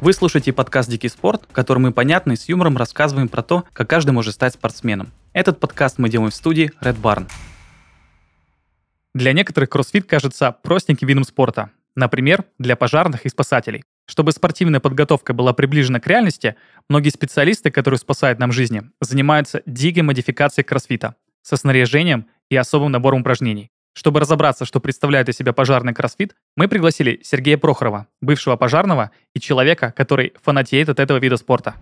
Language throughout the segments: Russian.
Вы слушаете подкаст «Дикий спорт», в котором мы понятно и с юмором рассказываем про то, как каждый может стать спортсменом. Этот подкаст мы делаем в студии Red Barn. Для некоторых кроссфит кажется простеньким видом спорта. Например, для пожарных и спасателей. Чтобы спортивная подготовка была приближена к реальности, многие специалисты, которые спасают нам жизни, занимаются дикой модификацией кроссфита со снаряжением и особым набором упражнений. Чтобы разобраться, что представляет из себя пожарный кроссфит, мы пригласили Сергея Прохорова, бывшего пожарного и человека, который фанатеет от этого вида спорта.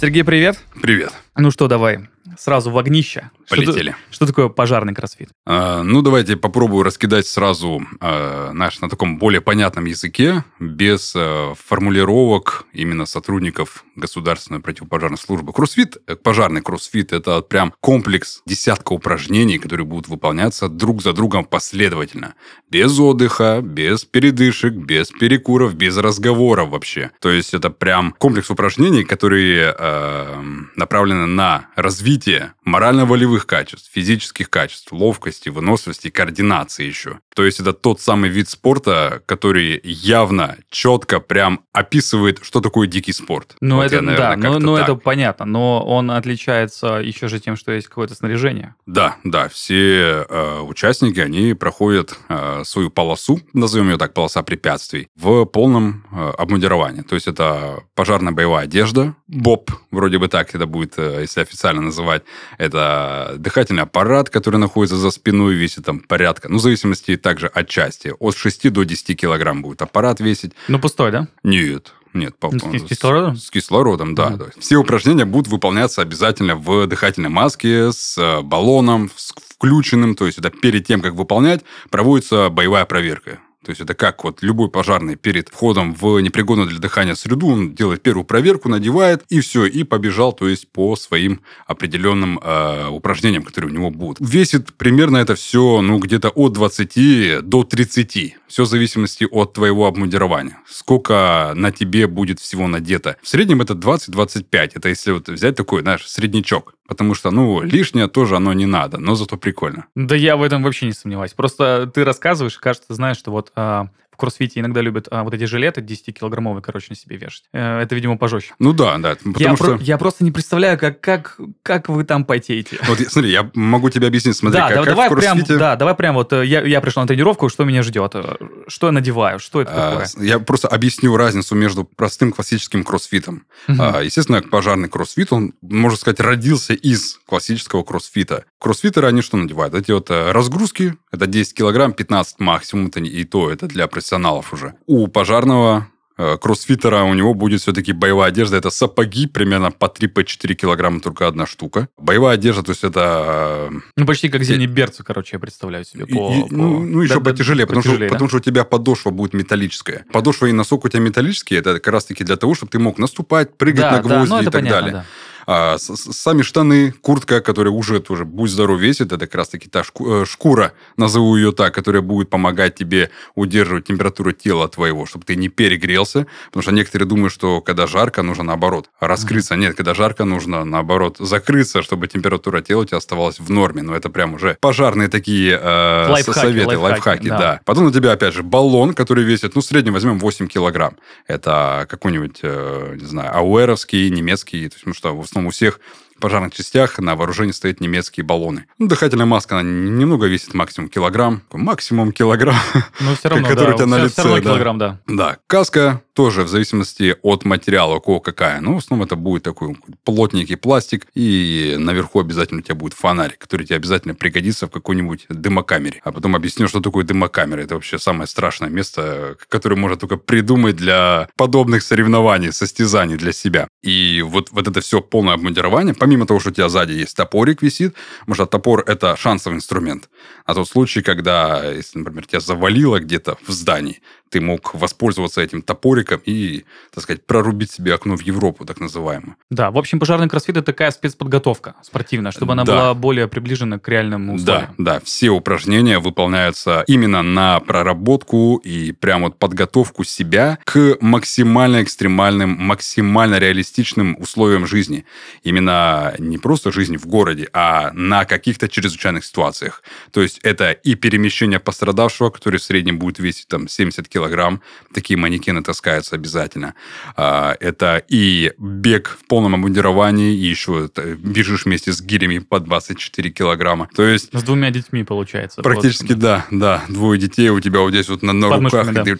Сергей, привет. Привет. Ну что, давай, сразу в огнище. Полетели. Что, что такое пожарный кроссфит? А, ну, давайте попробую раскидать сразу а, наш на таком более понятном языке, без а, формулировок именно сотрудников государственной противопожарной службы. Кроссфит, э, пожарный кроссфит, это прям комплекс десятка упражнений, которые будут выполняться друг за другом последовательно. Без отдыха, без передышек, без перекуров, без разговоров вообще. То есть это прям комплекс упражнений, которые э, направлены на развитие морально-волевых качеств, физических качеств, ловкости, выносливости и координации еще. То есть это тот самый вид спорта, который явно, четко прям описывает, что такое дикий спорт. Ну, вот это, я, наверное, да, но, но это понятно, но он отличается еще же тем, что есть какое-то снаряжение. Да, да, все э, участники, они проходят э, свою полосу, назовем ее так, полоса препятствий, в полном э, обмундировании. То есть это пожарная боевая одежда, БОП, вроде бы так это будет, э, если официально называть. Это дыхательный аппарат, который находится за спиной, весит там порядка, ну, в зависимости также от части, от 6 до 10 килограмм будет аппарат весить. Ну, пустой, да? Нет, нет, по, с, с кислородом? С, с кислородом, да. Mm-hmm. Все упражнения будут выполняться обязательно в дыхательной маске с э, баллоном, с включенным. То есть это перед тем, как выполнять, проводится боевая проверка. То есть это как вот любой пожарный перед входом в непригодную для дыхания среду, он делает первую проверку, надевает, и все, и побежал, то есть по своим определенным э, упражнениям, которые у него будут. Весит примерно это все, ну, где-то от 20 до 30. Все в зависимости от твоего обмундирования. Сколько на тебе будет всего надето. В среднем это 20-25. Это если вот взять такой, знаешь, среднячок. Потому что, ну, лишнее тоже оно не надо, но зато прикольно. Да я в этом вообще не сомневаюсь. Просто ты рассказываешь, кажется, знаешь, что вот а, кроссфите иногда любят а, вот эти жилеты 10-килограммовые, короче, на себе вешать. Э, это, видимо, пожестче. Ну да, да. Потому я, что... про- я просто не представляю, как, как, как вы там потеете. Вот смотри, я могу тебе объяснить. Смотри, да, как, давай, как прям, да, давай прям вот э, я, я пришел на тренировку, что меня ждет, э, что я надеваю, что это а, такое? Я просто объясню разницу между простым классическим кроссфитом. Угу. А, естественно, пожарный кроссфит, он, можно сказать, родился из классического кроссфита. Кроссфитеры, они что надевают? Эти вот разгрузки, это 10 килограмм, 15 максимум, это и то, это для профессионалов уже у пожарного э, кроссфитера у него будет все-таки боевая одежда. Это сапоги примерно по 3-4 килограмма только одна штука. Боевая одежда, то есть это... Э, ну, почти как зимний берцы, короче, я представляю себе. По, и, по... Ну, ну, еще да, потяжелее, да, потому, потяжелее что, да? потому что у тебя подошва будет металлическая. Подошва и носок у тебя металлические, это как раз-таки для того, чтобы ты мог наступать, прыгать да, на гвозди да, ну, и так понятно, далее. Да. А сами штаны, куртка, которая уже тоже будь здоров весит, это как раз-таки та э, шкура, назову ее так, которая будет помогать тебе удерживать температуру тела твоего, чтобы ты не перегрелся. Потому что некоторые думают, что когда жарко, нужно наоборот раскрыться. Mm-hmm. Нет, когда жарко, нужно наоборот закрыться, чтобы температура тела у тебя оставалась в норме. Но это прям уже пожарные такие э, лайфхаки, советы, лайфхаки, лайфхаки да. да. Потом на тебя, опять же, баллон, который весит, ну, в среднем возьмем 8 килограмм. Это какой-нибудь, э, не знаю, ауэровский, немецкий, то есть, ну, что в основном у всех пожарных частях на вооружении стоят немецкие баллоны. Ну, дыхательная маска, она немного весит, максимум килограмм. Максимум килограмм. Ну, все равно, который да. у тебя на лице. Все равно да. килограмм, да. Да. Каска тоже в зависимости от материала, у кого какая. Ну, в основном это будет такой плотненький пластик, и наверху обязательно у тебя будет фонарик, который тебе обязательно пригодится в какой-нибудь дымокамере. А потом объясню, что такое дымокамера. Это вообще самое страшное место, которое можно только придумать для подобных соревнований, состязаний для себя. И вот, вот это все полное обмундирование, помимо того, что у тебя сзади есть топорик висит, потому что топор – это шансовый инструмент. А тот случай, когда, если, например, тебя завалило где-то в здании, ты мог воспользоваться этим топориком бронежилетиком и, так сказать, прорубить себе окно в Европу, так называемую. Да, в общем, пожарный кроссфит – это такая спецподготовка спортивная, чтобы она да. была более приближена к реальным условиям. Да, да, все упражнения выполняются именно на проработку и прям вот подготовку себя к максимально экстремальным, максимально реалистичным условиям жизни. Именно не просто жизни в городе, а на каких-то чрезвычайных ситуациях. То есть это и перемещение пострадавшего, который в среднем будет весить там 70 килограмм, такие манекены таскаются обязательно. А, это и бег в полном обмундировании, и еще бежишь вместе с гирями по 24 килограмма. То есть... С двумя детьми, получается. Практически, просто. да, да. Двое детей у тебя вот здесь вот на, на руках, да. и ты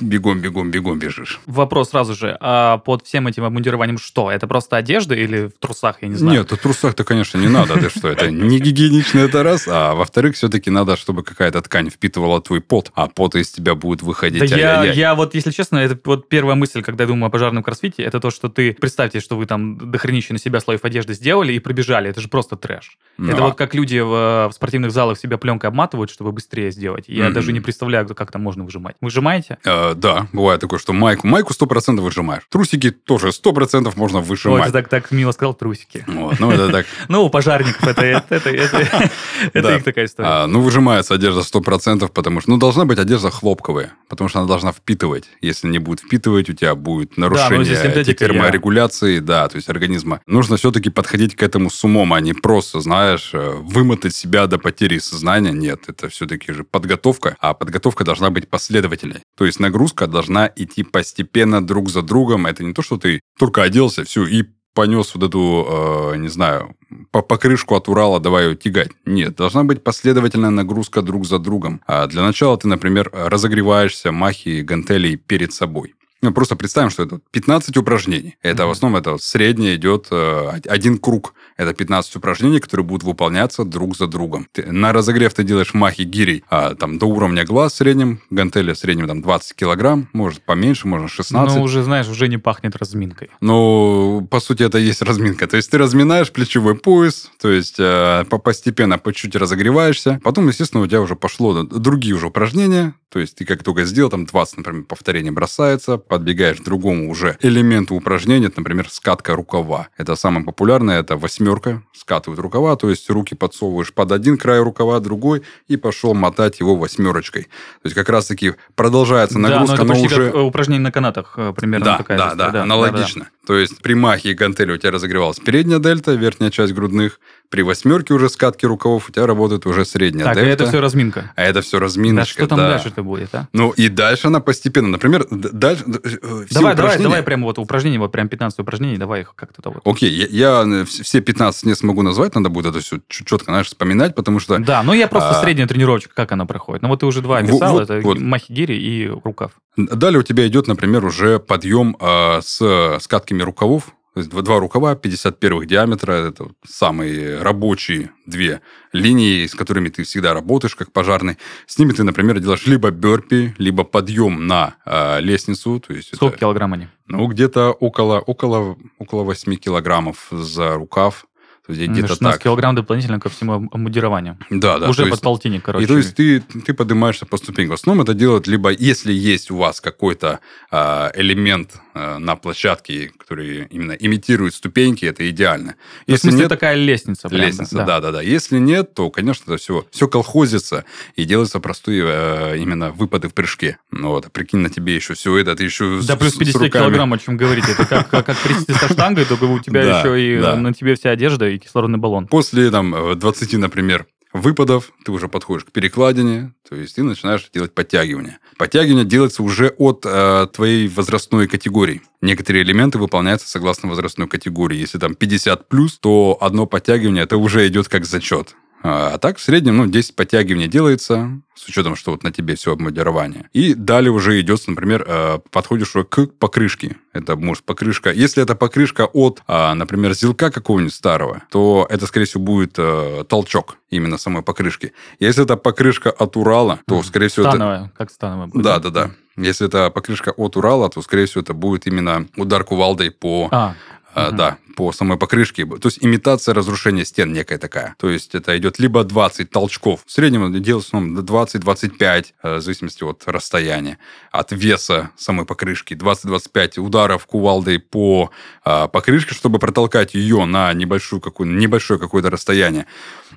бегом, бегом, бегом бежишь. Вопрос сразу же. А под всем этим обмундированием что? Это просто одежда или в трусах, я не знаю? Нет, в трусах-то, конечно, не надо. Ты что, это не гигиенично, это раз. А во-вторых, все-таки надо, чтобы какая-то ткань впитывала твой пот, а пот из тебя будет выходить. Да я, я вот, если честно, это вот первая мысль, когда я думаю о пожарном кроссфите, это то, что ты, представьте, что вы там дохренище на себя слоев одежды сделали и пробежали. Это же просто трэш. Но. Это вот как люди в, в спортивных залах себя пленкой обматывают, чтобы быстрее сделать. Я даже не представляю, как там можно выжимать. Выжимаете? Э, да, бывает такое, что майку, майку 100% выжимаешь. Трусики тоже 100% можно выжимать. Ой, ты так, так мило сказал, трусики. Вот, ну это так. Ну, у пожарников это, их такая история. А, ну, выжимается одежда 100%, потому что, ну, должна быть одежда хлопковая, потому что она должна впитывать. Если не будет впитывать, у тебя будет нарушение терморегуляции, да, то есть организма. Нужно все-таки подходить к этому с умом, а не просто, знаешь, э, вымотать себя до потери сознания. Нет, это все-таки же подготовка, а подготовка должна быть последовательной. То есть нагрузка должна идти постепенно друг за другом. Это не то, что ты только оделся, все, и понес вот эту, э, не знаю, по покрышку от Урала, давай ее тягать. Нет, должна быть последовательная нагрузка друг за другом. А для начала ты, например, разогреваешься махи гантелей перед собой. Ну, просто представим, что это 15 упражнений. Это mm-hmm. в основном это среднее идет э, один круг. Это 15 упражнений, которые будут выполняться друг за другом. Ты, на разогрев ты делаешь махи гирей а, там, до уровня глаз в среднем, гантели в среднем там, 20 килограмм, может поменьше, можно 16. Ну, уже, знаешь, уже не пахнет разминкой. Ну, по сути, это и есть разминка. То есть ты разминаешь плечевой пояс, то есть э, постепенно по чуть разогреваешься. Потом, естественно, у тебя уже пошло другие уже упражнения. То есть ты как только сделал, там 20, например, повторений бросается, подбегаешь к другому уже элементу упражнения, например, скатка рукава. Это самое популярное, это восьмерка, скатывают рукава, то есть руки подсовываешь под один край рукава, другой, и пошел мотать его восьмерочкой. То есть как раз-таки продолжается нагрузка, да, но, это но уже... Как упражнение на канатах э, примерно да, такая да, да, да, аналогично. Да, да. То есть при махе и гантели у тебя разогревалась передняя дельта, верхняя часть грудных, при восьмерке уже скатки рукавов у тебя работает уже средняя так, дельта. Так, это все разминка. А это все разминочка, да. что там да. дальше-то будет, а? Ну, и дальше она постепенно, например, дальше... Э, давай, давай, давай прямо вот упражнения, вот прям 15 упражнений, давай их как-то вот. Окей, я, я все 15 не смогу назвать, надо будет это все четко, знаешь, вспоминать, потому что... Да, ну я просто а... средняя тренировочка, как она проходит. Ну вот ты уже два описал, вот, это вот. махигири и рукав. Далее у тебя идет, например, уже подъем э, с скатками рукавов, то есть два рукава 51 диаметра, это самые рабочие две линии, с которыми ты всегда работаешь как пожарный. С ними ты, например, делаешь либо бёрпи, либо подъем на э, лестницу. То есть Сколько это, килограмм они? Ну, где-то около, около, около 8 килограммов за рукав. То есть где-то 16 так. килограмм дополнительно ко всему обмундированию. Да, да. Уже под есть, полтинник, короче. И то есть ты, ты поднимаешься по ступенькам. В основном это делают либо, если есть у вас какой-то э, элемент на площадке, который именно имитирует ступеньки, это идеально. Если в смысле, нет, такая лестница. Прям, лестница, да. да, да, да. Если нет, то, конечно, это все, все колхозится и делаются простые э, именно выпады в прыжке. Ну вот, прикинь, на тебе еще все это, ты еще Да, с, плюс 50 с килограмм, о чем говорить. Это как, как, как прийти со штангой, только у тебя еще и на тебе вся одежда, и кислородный баллон. После там 20, например, выпадов, ты уже подходишь к перекладине, то есть ты начинаешь делать подтягивания. Подтягивание делается уже от э, твоей возрастной категории. Некоторые элементы выполняются согласно возрастной категории. Если там 50 плюс, то одно подтягивание это уже идет как зачет. А, так, в среднем, ну, 10 подтягиваний делается, с учетом, что вот на тебе все обмундирование. И далее уже идет, например, э, подходишь уже к покрышке. Это может покрышка. Если это покрышка от, а, например, зилка какого-нибудь старого, то это, скорее всего, будет э, толчок именно самой покрышки. Если это покрышка от Урала, то, скорее всего... Становая, это... как становая. Будет. Да, да, да. Если это покрышка от Урала, то, скорее всего, это будет именно удар кувалдой по... А Угу. Да, по самой покрышке. То есть имитация разрушения стен некая такая. То есть это идет либо 20 толчков. В среднем делается ну, 20-25, э, в зависимости от расстояния, от веса самой покрышки. 20-25 ударов кувалдой по а, покрышке, чтобы протолкать ее на небольшую какую, небольшое какое-то расстояние.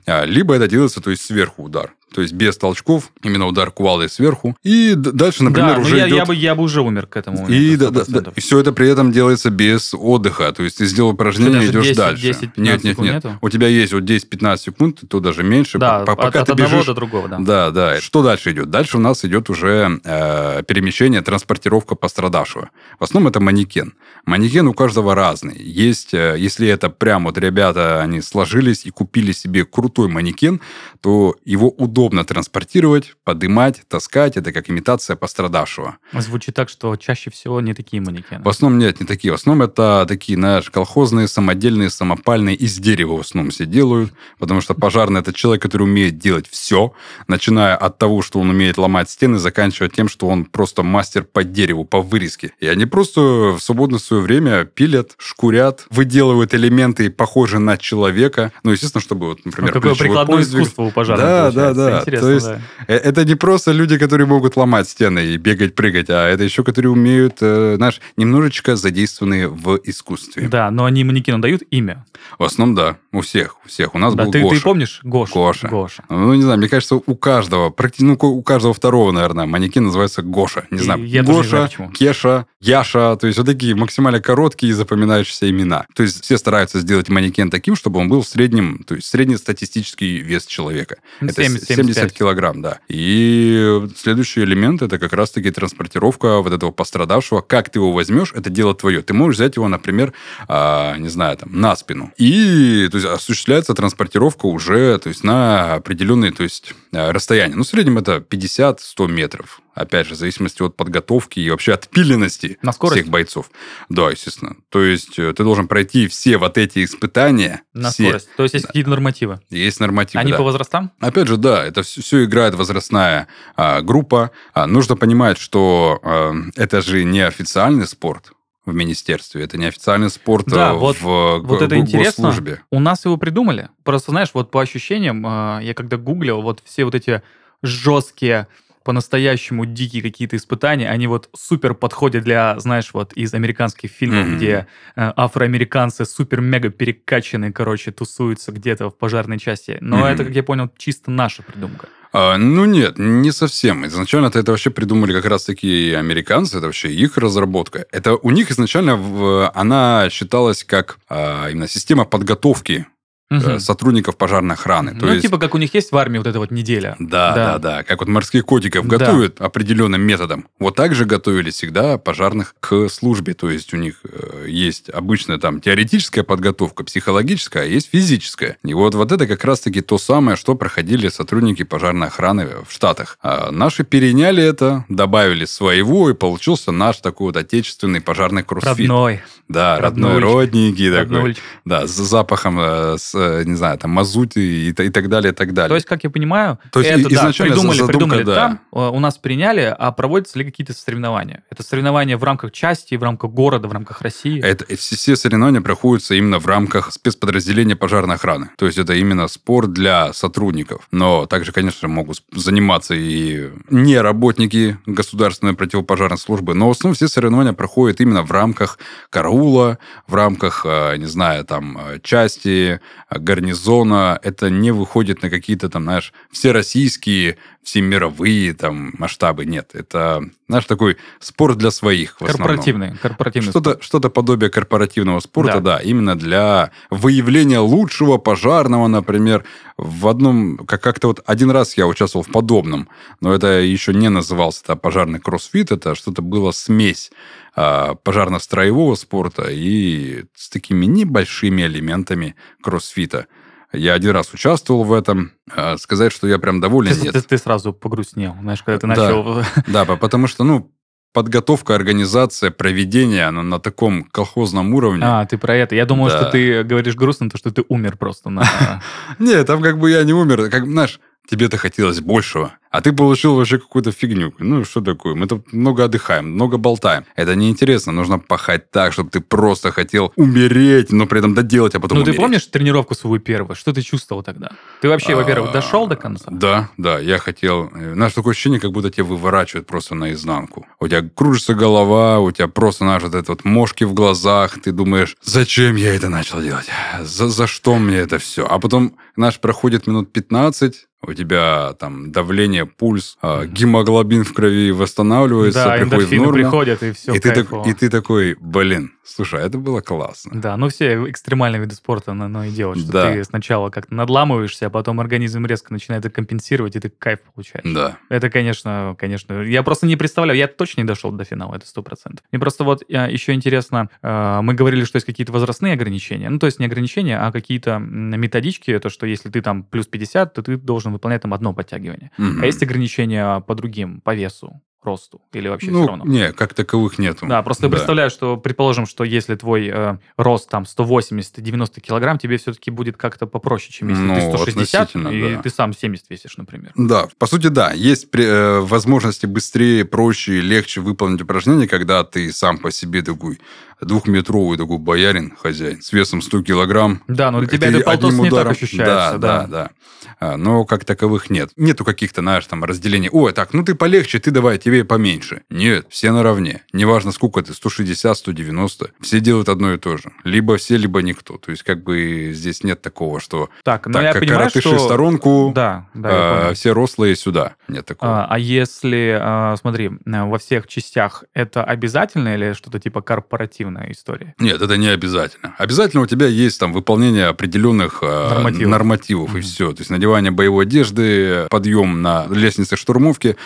А, либо это делается, то есть сверху удар то есть без толчков, именно удар кувалдой сверху. И дальше, например, да, уже я, идет... я, бы, я бы уже умер к этому. И, да, да, да, и все это при этом делается без отдыха. То есть ты сделал упражнение, идешь 10, дальше. 10, нет, нет, нет. Нету? У тебя есть вот 10-15 секунд, то даже меньше. Да, пока от, ты от бежишь... до другого, да. Да, да. Что дальше идет? Дальше у нас идет уже э, перемещение, транспортировка пострадавшего. В основном это манекен. Манекен у каждого разный. Есть, э, если это прям вот ребята, они сложились и купили себе крутой манекен, то его удобно транспортировать фотографировать, подымать, таскать. Это как имитация пострадавшего. Звучит так, что чаще всего не такие манекены. В основном нет, не такие. В основном это такие, знаешь, колхозные, самодельные, самопальные, из дерева в основном все делают, потому что пожарный – это человек, который умеет делать все, начиная от того, что он умеет ломать стены, заканчивая тем, что он просто мастер по дереву, по вырезке. И они просто в свободное свое время пилят, шкурят, выделывают элементы, похожие на человека. Ну, естественно, чтобы, вот, например, ну, какое прикладное поезд... искусство у пожарных Да, да, да. Интересно, То есть да. Э, это не просто люди, которые могут ломать стены и бегать, прыгать, а это еще, которые умеют, э, знаешь, немножечко задействованные в искусстве. Да, но они манекенам дают имя. В основном, да. У всех. У всех. У нас да, был ты, Гоша. Ты помнишь Гоша? Гоша. Гоша. Ну, не знаю, мне кажется, у каждого, практически, ну, у каждого второго, наверное, манекен называется Гоша. Не знаю, я Гоша, не знаю, Кеша, Яша. То есть вот такие максимально короткие и запоминающиеся имена. То есть все стараются сделать манекен таким, чтобы он был в среднем, то есть среднестатистический вес человека. 70, это 70 килограмм, да. И следующий элемент это как раз-таки транспортировка вот этого пострадавшего. Как ты его возьмешь, это дело твое. Ты можешь взять его, например, а, не знаю, там, на спину. И то есть, осуществляется транспортировка уже то есть, на определенные то есть, а, расстояния. Ну, в среднем это 50-100 метров. Опять же, в зависимости от подготовки и вообще от пиленности на всех бойцов. Да, естественно. То есть э, ты должен пройти все вот эти испытания. На все. скорость. То есть есть да. какие-то нормативы. Есть нормативы. Они да. по возрастам? Опять же, да, это все, все играет возрастная а, группа. А, нужно понимать, что а, это же не официальный спорт в министерстве. Это не официальный спорт да, в вот, вот это интересно. Службе. У нас его придумали. Просто, знаешь, вот по ощущениям, я когда гуглил, вот все вот эти жесткие по-настоящему дикие какие-то испытания, они вот супер подходят для, знаешь, вот из американских фильмов, mm-hmm. где э, афроамериканцы супер-мега перекачанные, короче, тусуются где-то в пожарной части. Но mm-hmm. это, как я понял, чисто наша придумка. А, ну нет, не совсем. Изначально это вообще придумали как раз-таки американцы, это вообще их разработка. Это у них изначально в, она считалась как а, именно система подготовки угу. сотрудников пожарной охраны. Ну, То есть... типа, как у них есть в армии вот эта вот неделя. Да, да, да. да. Как вот морских котиков готовят да. определенным методом. Вот так же готовили всегда пожарных к службе. То есть у них э, есть обычная там теоретическая подготовка, психологическая, а есть физическая. И вот, вот это как раз-таки то самое, что проходили сотрудники пожарной охраны в Штатах. А наши переняли это, добавили своего, и получился наш такой вот отечественный пожарный кроссфит. Родной. Да, родной, родненький такой. Да, с запахом, э, с не знаю, там, мазут и, и, так далее, и так далее. То есть, как я понимаю, То есть, это, изначально да, придумали, задумка, придумали да. там, э, у нас приняли, а проводятся ли какие-то соревнования? Это соревнования в рамках части, в рамках города, в рамках России? Это, все соревнования проходятся именно в рамках спецподразделения пожарной охраны. То есть, это именно спорт для сотрудников. Но также, конечно, могут заниматься и не работники государственной противопожарной службы, но в основном все соревнования проходят именно в рамках караула, в рамках, э, не знаю, там, части, гарнизона, это не выходит на какие-то там, знаешь, всероссийские, всемировые там масштабы. Нет, это наш такой спорт для своих в корпоративный, основном. Корпоративный что-то. Что-то подобие корпоративного спорта, да. да, именно для выявления лучшего пожарного, например. В одном, как- как-то вот один раз я участвовал в подобном, но это еще не назывался это пожарный кроссфит, это что-то было смесь а, пожарно-строевого спорта и с такими небольшими элементами кроссфита. Я один раз участвовал в этом. А, сказать, что я прям доволен, ты, нет. Ты, ты сразу погрустнел, знаешь, когда ты начал... Да, да потому что, ну, подготовка, организация, проведение, оно на таком колхозном уровне. А, ты про это. Я думал, да. что ты говоришь грустно, то, что ты умер просто. Нет, там как бы я не умер. Как, знаешь, тебе-то хотелось большего. А ты получил вообще какую-то фигню. Ну, что такое? Мы тут много отдыхаем, много болтаем. Это неинтересно. Нужно пахать так, чтобы ты просто хотел умереть, но при этом доделать, а потом Ну, умереть. ты помнишь тренировку свою первую? Что ты чувствовал тогда? Ты вообще, во-первых, дошел до конца? Да, да. Я хотел... Э, знаешь, такое ощущение, как будто тебя выворачивают просто наизнанку. У тебя кружится голова, у тебя просто, знаешь, вот это вот мошки в глазах. Ты думаешь, зачем я это начал делать? За, за что мне это все? А потом, знаешь, проходит минут 15, у тебя там давление, пульс, э, гемоглобин в крови восстанавливается, да, приходит в норму. приходят, и все, и ты, так, и ты такой, блин, слушай, это было классно. Да, ну все экстремальные виды спорта оно, оно и делают, что да. ты сначала как-то надламываешься, а потом организм резко начинает это компенсировать, и ты кайф получаешь. Да. Это, конечно, конечно, я просто не представляю, я точно не дошел до финала, это сто процентов. Мне просто вот а, еще интересно, а, мы говорили, что есть какие-то возрастные ограничения, ну то есть не ограничения, а какие-то методички, то, что если ты там плюс 50, то ты должен выполнять там одно подтягивание. Mm-hmm. А есть ограничения по другим, по весу? Росту? Или вообще ну, все равно? Не, как таковых нету. Да, просто да. представляю, что, предположим, что если твой э, рост там 180-90 килограмм, тебе все-таки будет как-то попроще, чем если ну, ты 160, и да. ты сам 70 весишь, например. Да, по сути, да. Есть при, э, возможности быстрее, проще, легче выполнить упражнение, когда ты сам по себе такой двухметровый такой боярин, хозяин, с весом 100 килограмм. Да, но для тебя это полтос не так ощущается. Да, да, да. да. А, но как таковых нет. Нету каких-то, знаешь, там разделений. Ой, так, ну ты полегче, ты давай, тебе поменьше. Нет, все наравне. Неважно, сколько ты, 160, 190. Все делают одно и то же. Либо все, либо никто. То есть как бы здесь нет такого, что так, но так, я как понимаю, что... в сторонку, да, да, а, все рослые сюда. Нет такого. А, а если, а, смотри, во всех частях это обязательно или что-то типа корпоративная история? Нет, это не обязательно. Обязательно у тебя есть там выполнение определенных а, нормативов, нормативов mm-hmm. и все. То есть надевание боевой одежды, подъем на лестнице штурмовки,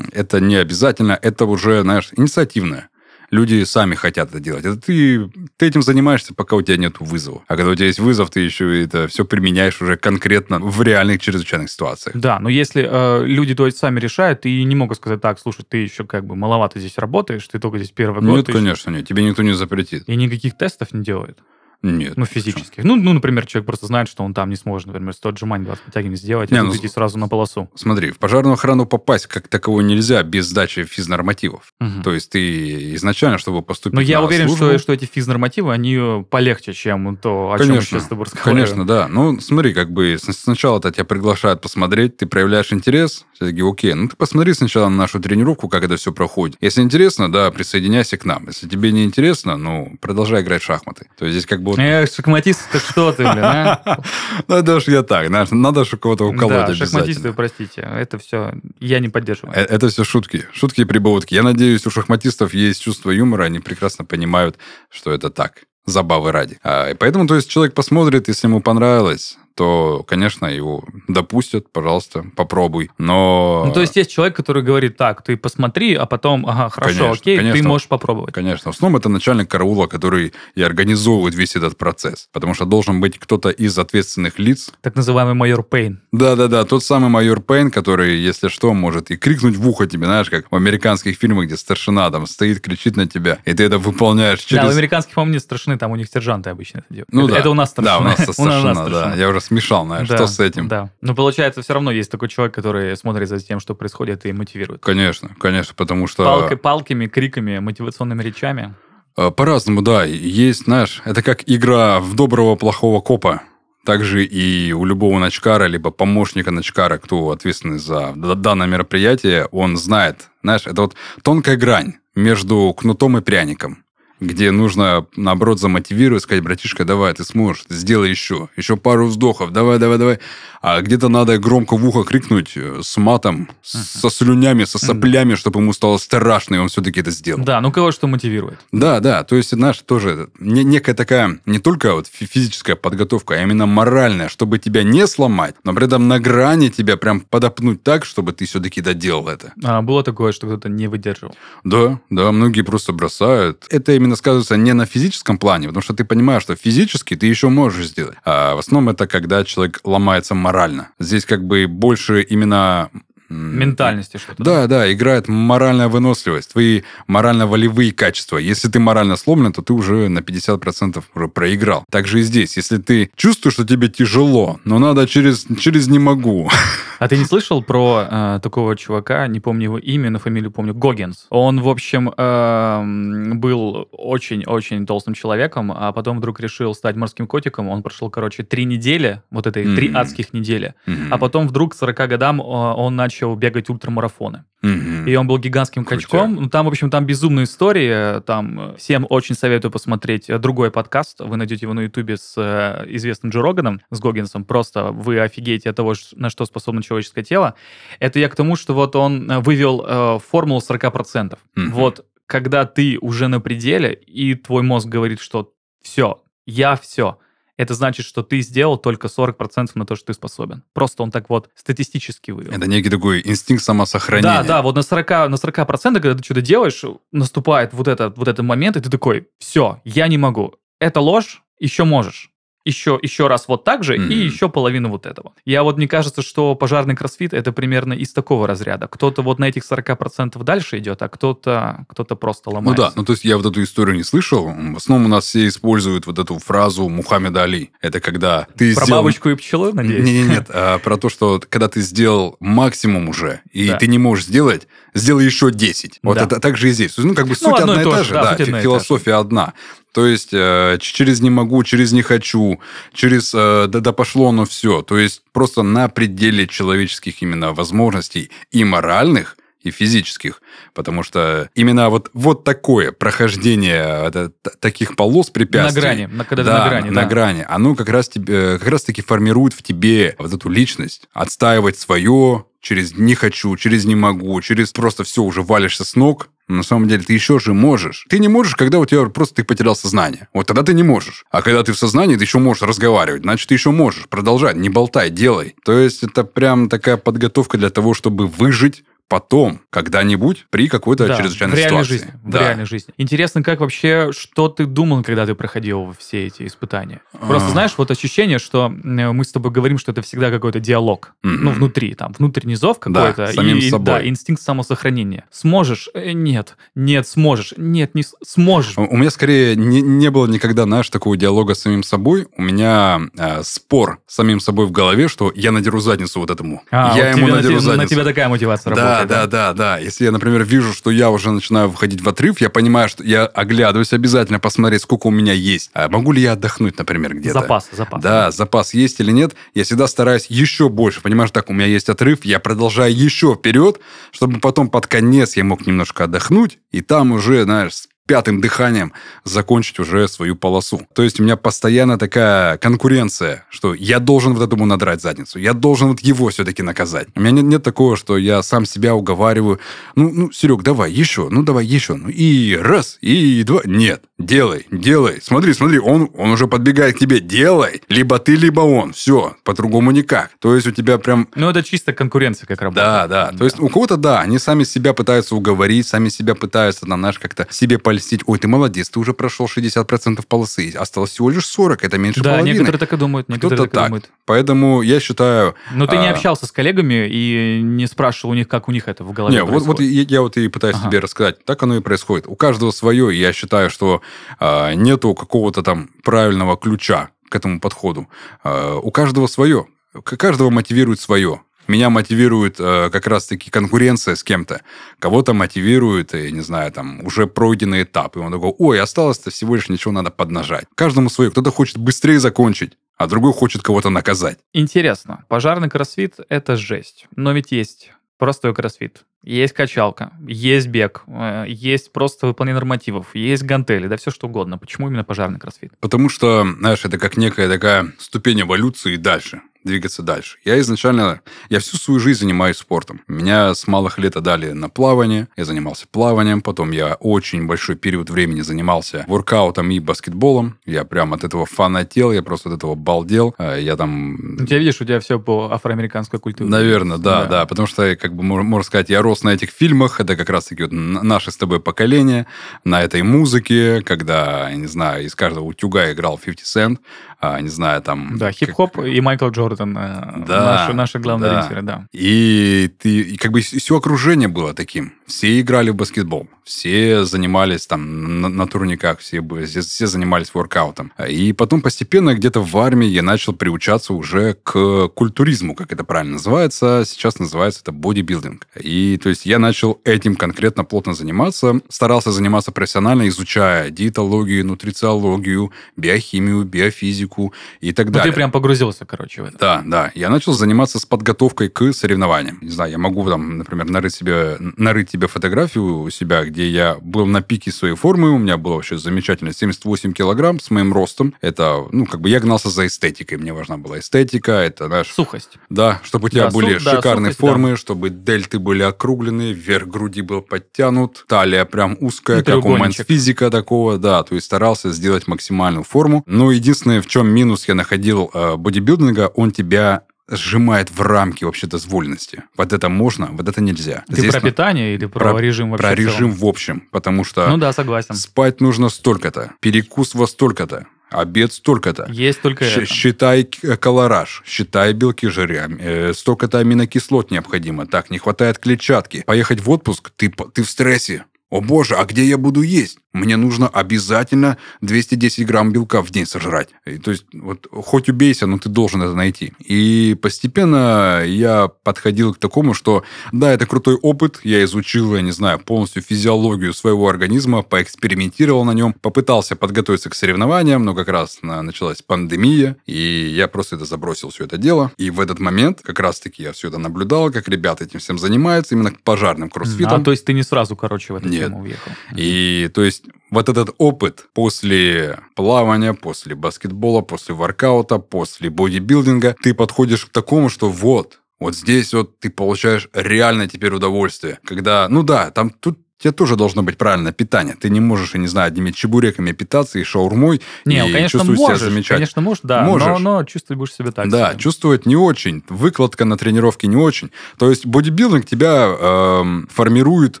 это не обязательно, это уже, знаешь, инициативное. Люди сами хотят это делать. Это ты, ты этим занимаешься, пока у тебя нет вызова. А когда у тебя есть вызов, ты еще это все применяешь уже конкретно в реальных чрезвычайных ситуациях. Да, но если э, люди то есть сами решают, и не могут сказать, так, слушай, ты еще как бы маловато здесь работаешь, ты только здесь первый год. Нет, конечно, еще... нет. Тебе никто не запретит. И никаких тестов не делают. Нет. Ну, физических. Ну, ну, например, человек просто знает, что он там не сможет, например, 100 отжиманий, 20 подтягиваний сделать, не, и ну, идти сразу на полосу. Смотри, в пожарную охрану попасть как такового нельзя без сдачи физнормативов. Угу. То есть ты изначально, чтобы поступить Но я уверен, службу... что, что эти физнормативы, они полегче, чем то, о конечно, чем сейчас с тобой разговариваем. Конечно, да. Ну, смотри, как бы сначала-то тебя приглашают посмотреть, ты проявляешь интерес, все таки окей, ну ты посмотри сначала на нашу тренировку, как это все проходит. Если интересно, да, присоединяйся к нам. Если тебе не интересно, ну, продолжай играть в шахматы. То есть здесь как бы... Вот... Эх, шахматист, ты что ты, блин, а? Ну, это уж я так, знаешь, надо же кого-то уколоть да, шахматисты, простите, это все, я не поддерживаю. Э, это все шутки, шутки и прибаутки. Я надеюсь, у шахматистов есть чувство юмора, они прекрасно понимают, что это так забавы ради. А, и поэтому, то есть, человек посмотрит, если ему понравилось, то, конечно, его допустят, пожалуйста, попробуй. Но... Ну, то есть есть человек, который говорит, так, ты посмотри, а потом, ага, хорошо, конечно, окей, конечно, ты можешь попробовать. Конечно. В основном это начальник караула, который и организовывает весь этот процесс. Потому что должен быть кто-то из ответственных лиц. Так называемый майор Пейн. Да-да-да, тот самый майор Пейн, который, если что, может и крикнуть в ухо тебе, знаешь, как в американских фильмах, где старшина там стоит, кричит на тебя, и ты это выполняешь через... Да, в американских, по-моему, нет старшины, там у них сержанты обычно это делают. Ну, это, да. это у нас старшина. Да, у нас старшина, да. Я уже смешал, знаешь, да, что с этим. Да. Но получается, все равно есть такой человек, который смотрит за тем, что происходит, и мотивирует. Конечно, конечно, потому что... Палкой, палками, криками, мотивационными речами. А, по-разному, да. Есть, знаешь, это как игра в доброго, плохого копа. Также и у любого начкара, либо помощника начкара, кто ответственный за данное мероприятие, он знает, знаешь, это вот тонкая грань между кнутом и пряником где нужно, наоборот, замотивировать, сказать, братишка, давай, ты сможешь, сделай еще, еще пару вздохов, давай, давай, давай. А где-то надо громко в ухо крикнуть э, с матом, uh-huh. со слюнями, со соплями, uh-huh. чтобы ему стало страшно, и он все-таки это сделал. Да, ну кого что мотивирует. Да, да, то есть, знаешь, тоже не, некая такая, не только вот физическая подготовка, а именно моральная, чтобы тебя не сломать, но при этом на грани тебя прям подопнуть так, чтобы ты все-таки доделал это. А было такое, что кто-то не выдерживал? Да, да, многие просто бросают. Это именно сказывается не на физическом плане, потому что ты понимаешь, что физически ты еще можешь сделать. А в основном это когда человек ломается морально. Здесь как бы больше именно Ментальности что-то. Да, да, играет моральная выносливость, твои морально-волевые качества. Если ты морально сломлен, то ты уже на 50% уже проиграл. Так же и здесь. Если ты чувствуешь, что тебе тяжело, но надо через, через «не могу». А ты не слышал про э, такого чувака, не помню его имя, но фамилию помню, Гоггинс? Он, в общем, э, был очень-очень толстым человеком, а потом вдруг решил стать морским котиком. Он прошел, короче, три недели, вот этой mm-hmm. три адских недели. Mm-hmm. А потом вдруг к 40 годам э, он начал бегать ультрамарафоны. Mm-hmm. И он был гигантским качком. Ну, там, в общем, там безумная история. Там всем очень советую посмотреть другой подкаст. Вы найдете его на Ютубе с э, известным Джо Роганом, с Гоггинсом. Просто вы офигеете от того, на что способно человеческое тело. Это я к тому, что вот он э, вывел э, формулу 40%. Mm-hmm. Вот когда ты уже на пределе, и твой мозг говорит, что все, я все, это значит, что ты сделал только 40% на то, что ты способен. Просто он так вот статистически вывел. Это некий такой инстинкт самосохранения. Да, да, вот на 40%, на 40% когда ты что-то делаешь, наступает вот, этот вот этот момент, и ты такой, все, я не могу. Это ложь, еще можешь еще, еще раз вот так же mm-hmm. и еще половину вот этого. Я вот, мне кажется, что пожарный кроссфит это примерно из такого разряда. Кто-то вот на этих 40% дальше идет, а кто-то кто просто ломается. Ну да, ну то есть я вот эту историю не слышал. В основном у нас все используют вот эту фразу Мухаммеда Али. Это когда ты Про сделал... бабочку и пчелу, надеюсь? Нет, нет, нет. А, про то, что когда ты сделал максимум уже, и да. ты не можешь сделать, сделай еще 10. Вот да. это так же и здесь. Ну, как бы ну, суть одна и та же, да философия одна. То есть э, через не могу, через не хочу, через э, да, да пошло оно все. То есть просто на пределе человеческих именно возможностей и моральных, и физических, потому что именно вот, вот такое прохождение это, таких полос препятствий... На грани, на, когда да, на грани. На да. грани. Оно как раз, тебе, как раз таки формирует в тебе вот эту личность, отстаивать свое, через «не хочу», через «не могу», через просто все уже валишься с ног, на самом деле ты еще же можешь. Ты не можешь, когда у тебя просто ты потерял сознание. Вот тогда ты не можешь. А когда ты в сознании, ты еще можешь разговаривать. Значит, ты еще можешь продолжать. Не болтай, делай. То есть это прям такая подготовка для того, чтобы выжить потом, когда-нибудь, при какой-то да, чрезвычайной в реальной ситуации. Жизни, да. В реальной жизни. Интересно, как вообще, что ты думал, когда ты проходил все эти испытания? Просто, а... знаешь, вот ощущение, что мы с тобой говорим, что это всегда какой-то диалог. Mm-hmm. Ну, внутри, там, внутренний зов какой-то. Да, самим и, собой. Да, инстинкт самосохранения. Сможешь? Э, нет. Нет, сможешь. Нет, не сможешь. У меня, скорее, не, не было никогда, знаешь, такого диалога с самим собой. У меня э, спор с самим собой в голове, что я надеру задницу вот этому. А, я вот ему надеру на, задницу. На тебя такая мотивация да, работает. Да, да, да, да. Если я, например, вижу, что я уже начинаю выходить в отрыв, я понимаю, что я оглядываюсь обязательно посмотреть, сколько у меня есть. А могу ли я отдохнуть, например, где-то? Запас, запас. Да, запас есть или нет. Я всегда стараюсь еще больше. Понимаешь, так, у меня есть отрыв, я продолжаю еще вперед, чтобы потом под конец я мог немножко отдохнуть, и там уже, знаешь, пятым дыханием закончить уже свою полосу. То есть у меня постоянно такая конкуренция, что я должен вот этому надрать задницу, я должен вот его все-таки наказать. У меня нет, нет такого, что я сам себя уговариваю, ну, ну, Серег, давай еще, ну, давай еще, ну, и раз, и два. Нет, делай, делай, смотри, смотри, он, он уже подбегает к тебе, делай, либо ты, либо он, все, по-другому никак. То есть у тебя прям... Ну, это чисто конкуренция как работает. Да, да, да. То есть у кого-то, да, они сами себя пытаются уговорить, сами себя пытаются, там, знаешь, как-то себе по польстить. Ой, ты молодец, ты уже прошел 60% полосы. Осталось всего лишь 40, это меньше да, половины. Да, некоторые так и думают. Некоторые так, так. Думают. Поэтому я считаю... Но ты а... не общался с коллегами и не спрашивал у них, как у них это в голове Не, вот, вот я, я вот и пытаюсь ага. тебе рассказать. Так оно и происходит. У каждого свое. Я считаю, что а, нету какого-то там правильного ключа к этому подходу. А, у каждого свое. Каждого мотивирует свое. Меня мотивирует э, как раз-таки конкуренция с кем-то. Кого-то мотивирует, я не знаю, там, уже пройденный этап. И он такой, ой, осталось-то всего лишь ничего надо поднажать. Каждому свое. Кто-то хочет быстрее закончить, а другой хочет кого-то наказать. Интересно. Пожарный кроссфит — это жесть. Но ведь есть простой кроссфит. Есть качалка, есть бег, э, есть просто выполнение нормативов, есть гантели, да все что угодно. Почему именно пожарный кроссфит? Потому что, знаешь, это как некая такая ступень эволюции дальше двигаться дальше. Я изначально, я всю свою жизнь занимаюсь спортом. Меня с малых лет отдали на плавание, я занимался плаванием, потом я очень большой период времени занимался воркаутом и баскетболом. Я прям от этого фанател, я просто от этого балдел. А, я там... У тебя, видишь, у тебя все по афроамериканской культуре. Наверное, да, да, да, потому что, как бы, можно сказать, я рос на этих фильмах, это как раз-таки вот наше с тобой поколение, на этой музыке, когда, я не знаю, из каждого утюга играл 50 Cent, а, не знаю, там... Да, хип-хоп как... и Майкл Джордан, э, да, наши, наши главные да. рейсеры, да. И ты, и как бы все окружение было таким. Все играли в баскетбол, все занимались там на, на турниках, все, все, все занимались воркаутом. И потом постепенно где-то в армии я начал приучаться уже к культуризму, как это правильно называется. Сейчас называется это бодибилдинг. И то есть я начал этим конкретно плотно заниматься, старался заниматься профессионально, изучая диетологию, нутрициологию, биохимию, биофизику и так ну, далее. ты прям погрузился, короче, в это. Да, да. Я начал заниматься с подготовкой к соревнованиям. Не знаю, я могу там, например, нарыть себе, нарыть тебе фотографию у себя, где я был на пике своей формы, у меня было вообще замечательно 78 килограмм с моим ростом. Это, ну, как бы я гнался за эстетикой, мне важна была эстетика, это, знаешь... Сухость. Да, чтобы у тебя да, были сух, шикарные да, сухость, формы, да. чтобы дельты были округленные, вверх груди был подтянут, талия прям узкая, ну, как у мэнс физика такого, да, то есть старался сделать максимальную форму. Но единственное, в чем минус я находил э, бодибилдинга, он тебя сжимает в рамки вообще дозволенности. Вот это можно, вот это нельзя. Ты Здесь про питание или про, про режим вообще? Про режим в общем, потому что... Ну да, согласен. Спать нужно столько-то, перекус во столько-то, обед столько-то. Есть только Ш- это. Считай колораж, считай белки, жиры, э, столько-то аминокислот необходимо. Так, не хватает клетчатки. Поехать в отпуск, ты, ты в стрессе. О боже, а где я буду есть? Мне нужно обязательно 210 грамм белка в день сожрать. И, то есть, вот хоть убейся, но ты должен это найти. И постепенно я подходил к такому, что да, это крутой опыт, я изучил, я не знаю, полностью физиологию своего организма, поэкспериментировал на нем, попытался подготовиться к соревнованиям, но как раз началась пандемия, и я просто это забросил все это дело. И в этот момент как раз-таки я все это наблюдал, как ребята этим всем занимаются, именно пожарным кроссфитом. А, то есть ты не сразу, короче, в эту Нет. Тему уехал? И то есть вот этот опыт после плавания, после баскетбола, после воркаута, после бодибилдинга, ты подходишь к такому, что вот, вот здесь вот ты получаешь реально теперь удовольствие. Когда, ну да, там тут тебе тоже должно быть правильное питание. Ты не можешь, я не знаю, одними чебуреками питаться и шаурмой, не, и конечно, чувствовать можешь, себя замечательно. Конечно, можешь, да, можешь. Но, но чувствовать будешь себя так Да, себе. чувствовать не очень. Выкладка на тренировке не очень. То есть бодибилдинг тебя э, формирует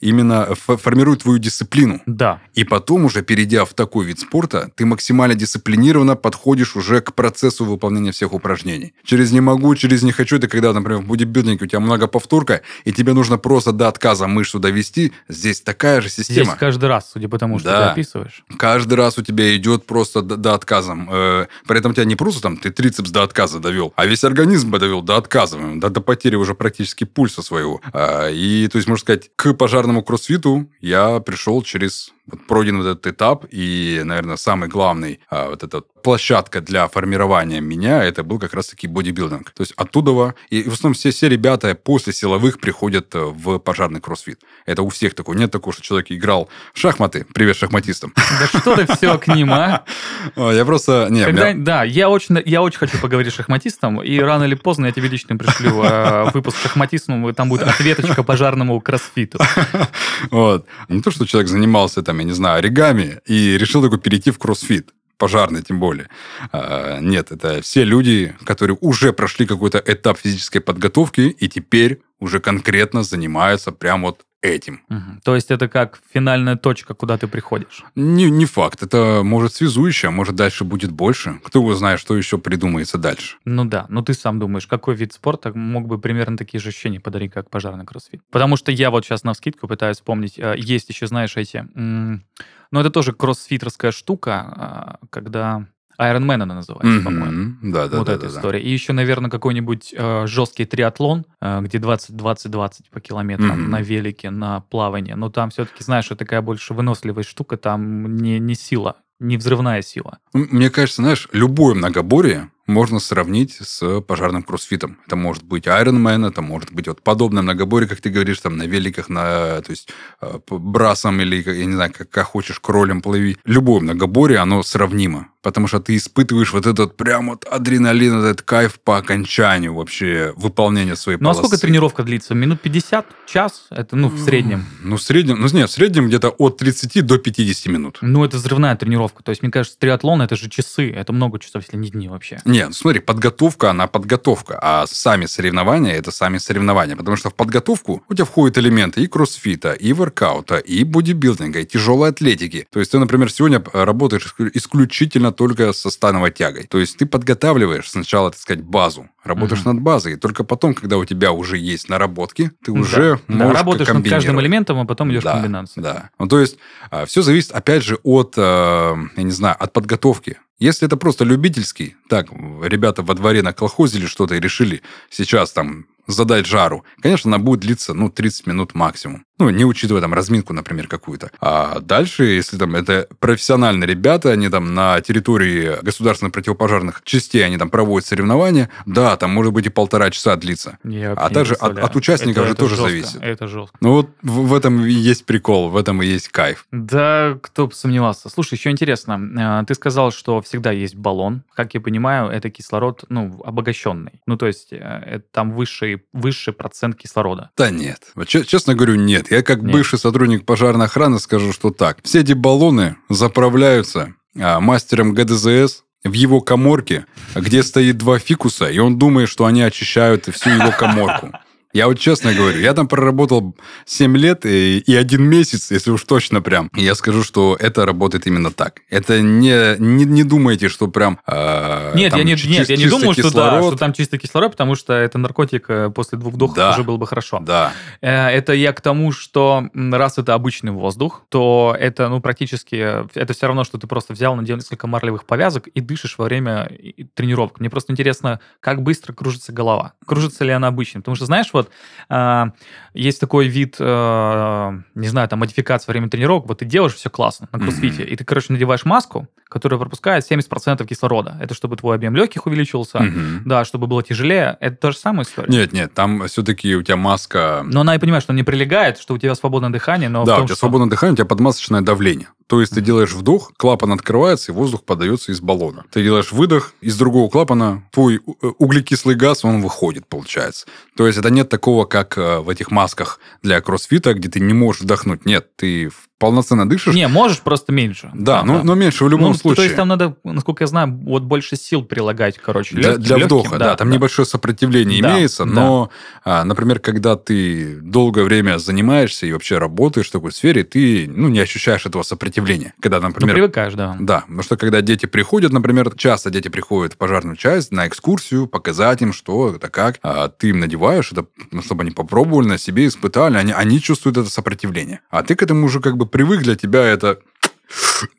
именно, формирует твою дисциплину. Да. И потом уже, перейдя в такой вид спорта, ты максимально дисциплинированно подходишь уже к процессу выполнения всех упражнений. Через не могу, через не хочу, это когда, например, в бодибилдинге у тебя много повторка, и тебе нужно просто до отказа мышцу довести, здесь такая же система Здесь каждый раз, судя по тому, что да. ты описываешь. Каждый раз у тебя идет просто до, до отказа. Э, при этом тебя не просто там ты трицепс до отказа довел, а весь организм довел до отказа, до, до потери уже практически пульса своего. А, и, то есть, можно сказать, к пожарному кроссфиту я пришел через вот пройден вот этот этап, и, наверное, самый главный а, вот эта площадка для формирования меня, это был как раз-таки бодибилдинг. То есть оттуда, и в основном все, все ребята после силовых приходят э, в пожарный кроссфит. Это у всех такое. Нет такого, что человек играл в шахматы. Привет шахматистам. Да что ты все к ним, а? Я просто... Не, Когда, меня... Да, я очень, я очень хочу поговорить с шахматистом, и рано или поздно я тебе лично пришлю э, выпуск шахматистом, там будет ответочка пожарному кроссфиту. Вот. Не то, что человек занимался там, я не знаю, оригами, и решил такой перейти в кроссфит пожарный тем более. А, нет, это все люди, которые уже прошли какой-то этап физической подготовки и теперь уже конкретно занимаются прям вот этим. Угу. То есть это как финальная точка, куда ты приходишь? Не, не факт. Это может связующее, может дальше будет больше. Кто его знает, что еще придумается дальше. Ну да, но ты сам думаешь, какой вид спорта мог бы примерно такие же ощущения подарить, как пожарный кроссфит? Потому что я вот сейчас на вскидку пытаюсь вспомнить. Э, есть еще, знаешь, эти... Но это тоже кроссфитерская штука, а, когда Iron Man она называется, mm-hmm. по-моему. Да, да, вот да. эта да, история. Да. И еще, наверное, какой-нибудь э, жесткий триатлон, э, где 20-20-20 по километрам mm-hmm. на велике, на плавание. Но там все-таки, знаешь, это такая больше выносливая штука, там не, не сила, не взрывная сила. Мне кажется, знаешь, любое многоборье можно сравнить с пожарным кроссфитом. Это может быть Ironman, это может быть вот подобное многоборье, как ты говоришь, там на великах, на, то есть э, брасом или, я не знаю, как, как хочешь, кролем плыви. Любое многоборье, оно сравнимо потому что ты испытываешь вот этот прям вот адреналин, этот кайф по окончанию вообще выполнения своей Ну, полосы. а сколько тренировка длится? Минут 50? Час? Это, ну, в среднем. Ну, в среднем, ну, нет, в среднем где-то от 30 до 50 минут. Ну, это взрывная тренировка. То есть, мне кажется, триатлон – это же часы, это много часов, если не дни вообще. Не, Нет, смотри, подготовка, она подготовка, а сами соревнования – это сами соревнования. Потому что в подготовку у тебя входят элементы и кроссфита, и воркаута, и бодибилдинга, и тяжелой атлетики. То есть ты, например, сегодня работаешь исключительно только со становой тягой. То есть ты подготавливаешь сначала, так сказать, базу, работаешь угу. над базой, и только потом, когда у тебя уже есть наработки, ты уже да. можешь да, работаешь над каждым элементом, а потом идешь да, в комбинацию. Да. Ну, то есть а, все зависит, опять же, от, э, я не знаю, от подготовки. Если это просто любительский, так, ребята во дворе наколхозили что-то и решили сейчас там задать жару, конечно, она будет длиться, ну, 30 минут максимум. Ну, не учитывая там разминку, например, какую-то. А дальше, если там это профессиональные ребята, они там на территории государственных противопожарных частей, они там проводят соревнования, да, там может быть и полтора часа длиться. Я а также от, от участников это, же это тоже жестко, зависит. Это жестко. Ну, вот в, в этом и есть прикол, в этом и есть кайф. Да, кто бы сомневался. Слушай, еще интересно. А, ты сказал, что всегда есть баллон. Как я понимаю, это кислород, ну, обогащенный. Ну, то есть, э, там высший, высший процент кислорода. Да нет. Честно говорю, нет. Нет, я как Нет. бывший сотрудник пожарной охраны скажу, что так. Все эти баллоны заправляются а, мастером ГДЗС в его коморке, где стоит два фикуса, и он думает, что они очищают всю его коморку. Я вот честно говорю, я там проработал 7 лет и, и один месяц, если уж точно прям. я скажу, что это работает именно так. Это не, не, не думайте, что прям э, Нет, я не, чис, нет, я не думаю, что, да, что там чисто кислород, потому что это наркотик э, после двух вдохов да, уже было бы хорошо. Да. Э, это я к тому, что раз это обычный воздух, то это ну практически, это все равно, что ты просто взял, надел несколько марлевых повязок и дышишь во время тренировок. Мне просто интересно, как быстро кружится голова. Кружится ли она обычно? Потому что, знаешь, вот вот. Э, есть такой вид, э, не знаю, там, модификации во время тренировок, вот ты делаешь все классно на кроссфите, mm-hmm. и ты, короче, надеваешь маску, которая пропускает 70% кислорода. Это чтобы твой объем легких увеличился, mm-hmm. да, чтобы было тяжелее. Это та же самая история. Нет, нет, там все-таки у тебя маска... Но она и понимает, что не прилегает, что у тебя свободное дыхание, но... Да, том, у тебя что... свободное дыхание, у тебя подмасочное давление. То есть ты делаешь вдох, клапан открывается, и воздух подается из баллона. Ты делаешь выдох, из другого клапана твой э, углекислый газ, он выходит, получается. То есть это нет такого, как э, в этих масках для кроссфита, где ты не можешь вдохнуть. Нет, ты полноценно дышишь. Не, можешь просто меньше. Да, но, но меньше в любом ну, случае. То есть там надо, насколько я знаю, вот больше сил прилагать, короче, для, легким, для вдоха, легким, да, да. Там да. небольшое сопротивление да, имеется, да. но, а, например, когда ты долгое время занимаешься и вообще работаешь в такой сфере, ты ну, не ощущаешь этого сопротивления. Когда, например... Ну, привыкаешь, да. Да, потому что когда дети приходят, например, часто дети приходят в пожарную часть на экскурсию, показать им, что это как, а ты им надеваешь это, ну, чтобы они попробовали на себе, испытали, они, они чувствуют это сопротивление. А ты к этому уже как бы привык, для тебя это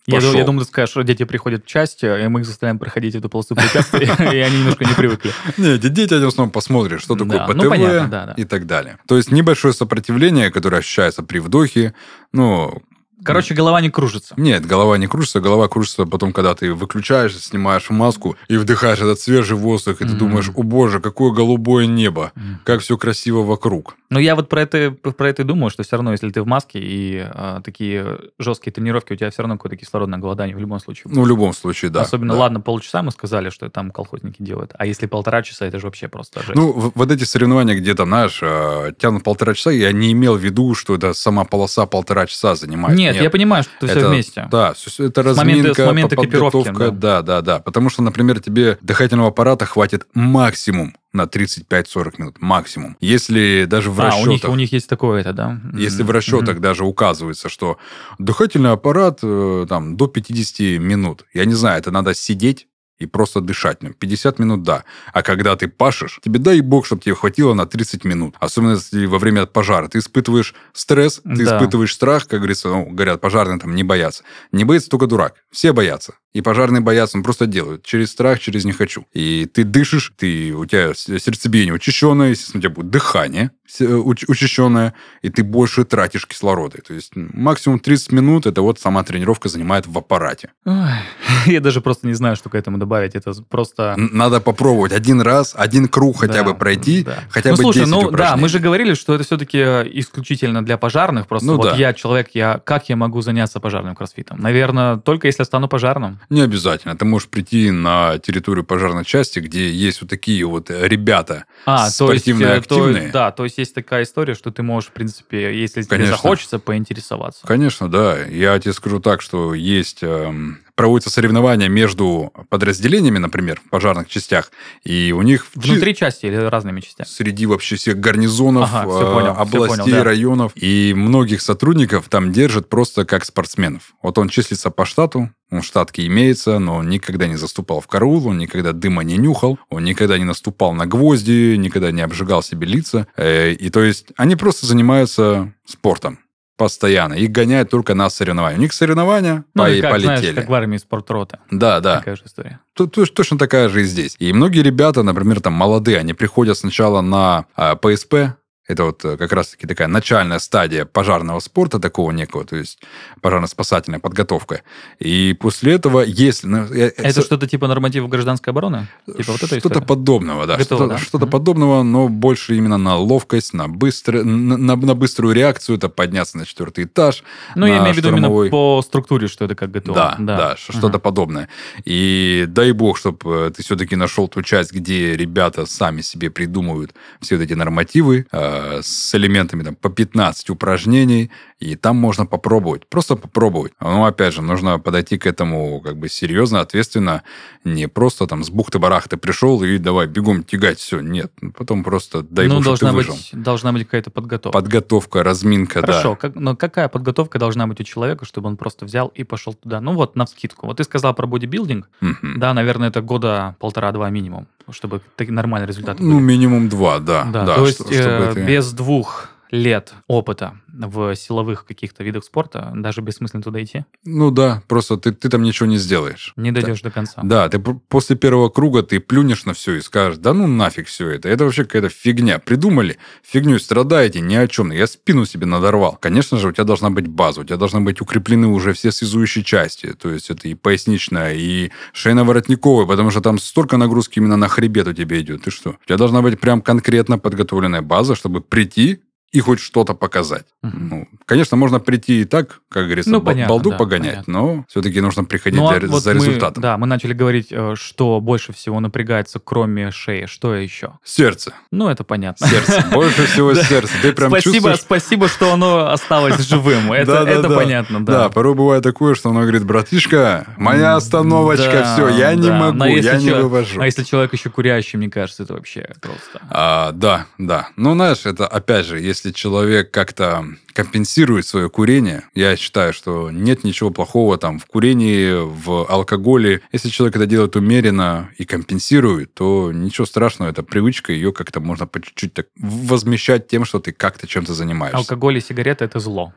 я, я думаю, ты скажешь, что дети приходят в часть, и мы их заставляем проходить эту полосу препятствий, и они немножко не привыкли. Нет, дети, они в основном посмотрят, что такое ПТВ и так далее. То есть небольшое сопротивление, которое ощущается при вдохе, ну, Короче, голова не кружится. Нет, голова не кружится. Голова кружится потом, когда ты выключаешь, снимаешь маску и вдыхаешь этот свежий воздух, и ты думаешь, о боже, какое голубое небо, mm-hmm. как все красиво вокруг. Ну, я вот про это, про это и думаю, что все равно, если ты в маске и а, такие жесткие тренировки, у тебя все равно какое-то кислородное голодание в любом случае. Ну, в любом случае, да. Особенно, да. ладно, полчаса мы сказали, что там колхозники делают, а если полтора часа, это же вообще просто жесть. Ну, вот эти соревнования, где там, знаешь, а, тянут полтора часа, я не имел в виду, что это сама полоса полтора часа занимает. Нет, Нет. я понимаю, что это, все вместе. Да, это разминка, с момента, с момента подготовка. Да. да, да, да. Потому что, например, тебе дыхательного аппарата хватит максимум на 35-40 минут максимум. Если даже в а, расчетах... У них, у них есть такое это, да? Если mm-hmm. в расчетах mm-hmm. даже указывается, что дыхательный аппарат э, там до 50 минут. Я не знаю, это надо сидеть и просто дышать. Ну, 50 минут, да. А когда ты пашешь, тебе дай бог, чтобы тебе хватило на 30 минут. Особенно если во время пожара. Ты испытываешь стресс, ты да. испытываешь страх, как говорится, ну, говорят, пожарные там не боятся. Не боится только дурак. Все боятся. И пожарные боятся, он просто делают. Через страх, через не хочу. И ты дышишь, ты, у тебя сердцебиение учащенное, естественно, у тебя будет дыхание э, учащенное, и ты больше тратишь кислорода. То есть максимум 30 минут, это вот сама тренировка занимает в аппарате. Ой, я даже просто не знаю, что к этому добавить. Это просто... Надо попробовать один раз, один круг хотя да, бы пройти, да. хотя ну, бы слушай, 10 ну упражнений. да, мы же говорили, что это все-таки исключительно для пожарных. Просто ну, вот да. я человек, я как я могу заняться пожарным кроссфитом? Наверное, только если стану пожарным. Не обязательно. Ты можешь прийти на территорию пожарной части, где есть вот такие вот ребята а, спортивные, есть, э, активные. То, да, то есть есть такая история, что ты можешь, в принципе, если Конечно. тебе захочется, поинтересоваться. Конечно, да. Я тебе скажу так, что есть эм, проводятся соревнования между подразделениями, например, в пожарных частях, и у них... Внутри части или разными частями? Среди вообще всех гарнизонов, ага, понял, областей, понял, да. районов. И многих сотрудников там держат просто как спортсменов. Вот он числится по штату, он штатки имеется, но он никогда не заступал в караул, он никогда дыма не нюхал, он никогда не наступал на гвозди, никогда не обжигал себе лица. Э, и то есть они просто занимаются спортом постоянно. Их гоняют только на соревнования. У них соревнования ну, по- и как, полетели. Знаешь, как в армии спортрота. Да, да. Такая же история. Тут, тут, точно такая же и здесь. И многие ребята, например, там молодые, они приходят сначала на а, ПСП, это вот э, как раз-таки такая начальная стадия пожарного спорта такого некого, то есть пожарно-спасательная подготовка. И после этого, если... Ну, это что-то типа нормативов гражданской обороны? Типа вот что-то подобного, да. Готово, что-то, да? что-то mm-hmm. подобного, но больше именно на ловкость, на, быстро, на, на, на быструю реакцию, это подняться на четвертый этаж. Ну, я имею в виду именно по структуре, что это как готово. Да, да, да что-то uh-huh. подобное. И дай бог, чтобы э, ты все-таки нашел ту часть, где ребята сами себе придумывают все вот эти нормативы, э, с элементами там, по 15 упражнений, и там можно попробовать, просто попробовать. Но, опять же, нужно подойти к этому как бы серьезно, ответственно, не просто там с бухты-барахты пришел и давай бегом тягать все. Нет, потом просто дай ну, должна ты быть, должна быть какая-то подготовка. Подготовка, разминка, Хорошо, да. Как, но какая подготовка должна быть у человека, чтобы он просто взял и пошел туда? Ну вот, на вскидку. Вот ты сказал про бодибилдинг. Угу. Да, наверное, это года полтора-два минимум чтобы нормальный результат Ну, минимум два, да. Да, да то есть э, ты... без двух лет опыта в силовых каких-то видах спорта, даже бессмысленно туда идти? Ну да, просто ты, ты там ничего не сделаешь. Не дойдешь да, до конца. Да, ты после первого круга ты плюнешь на все и скажешь, да ну нафиг все это, это вообще какая-то фигня. Придумали, фигню страдаете, ни о чем. Я спину себе надорвал. Конечно же, у тебя должна быть база, у тебя должны быть укреплены уже все связующие части, то есть это и поясничная, и шейно-воротниковая, потому что там столько нагрузки именно на хребет у тебя идет. Ты что? У тебя должна быть прям конкретно подготовленная база, чтобы прийти, и хоть что-то показать. Угу. Ну, конечно, можно прийти и так, как говорится, ну, понятно, балду да, погонять, понятно. но все-таки нужно приходить ну, а для, вот за мы, результатом. Да, мы начали говорить, э, что больше всего напрягается, кроме шеи. Что еще? Сердце. Ну, это понятно. Сердце. Больше всего сердце. Ты прям спасибо, спасибо, что оно осталось живым. Это, понятно, да. Да, порой бывает такое, что оно говорит, братишка, моя остановочка, все, я не могу, я не вывожу. А если человек еще курящий, мне кажется, это вообще просто... А, да, да. Ну, знаешь, это опять же, если если человек как-то компенсирует свое курение, я считаю, что нет ничего плохого там в курении, в алкоголе. Если человек это делает умеренно и компенсирует, то ничего страшного, это привычка, ее как-то можно по чуть-чуть так возмещать тем, что ты как-то чем-то занимаешься. Алкоголь и сигареты – это зло.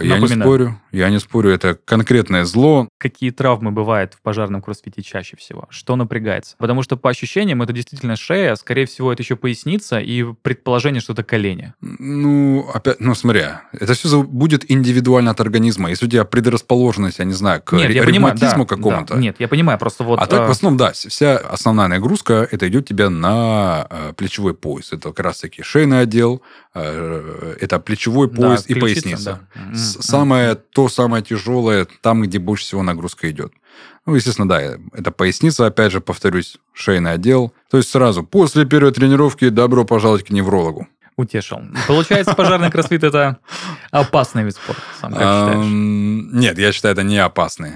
Я Напоминаю. не спорю, я не спорю, это конкретное зло. Какие травмы бывают в пожарном кроссфите чаще всего? Что напрягается? Потому что по ощущениям это действительно шея, скорее всего, это еще поясница и предположение, что это колени. Ну, опять, ну смотри, это все будет индивидуально от организма. Если у тебя предрасположенность, я не знаю, к нет, ревматизму да, какому-то. Да, нет, я понимаю, просто вот... А так, в э, основном, да, вся основная нагрузка, это идет у тебя на э, плечевой пояс. Это как раз-таки шейный отдел, э, это плечевой пояс да, и поясница. Да самое, то самое тяжелое, там, где больше всего нагрузка идет. Ну, естественно, да, это поясница, опять же, повторюсь, шейный отдел. То есть сразу после первой тренировки добро пожаловать к неврологу. Утешил. Получается, пожарный кроссфит – это опасный вид спорта, сам как считаешь? Нет, я считаю, это не опасный.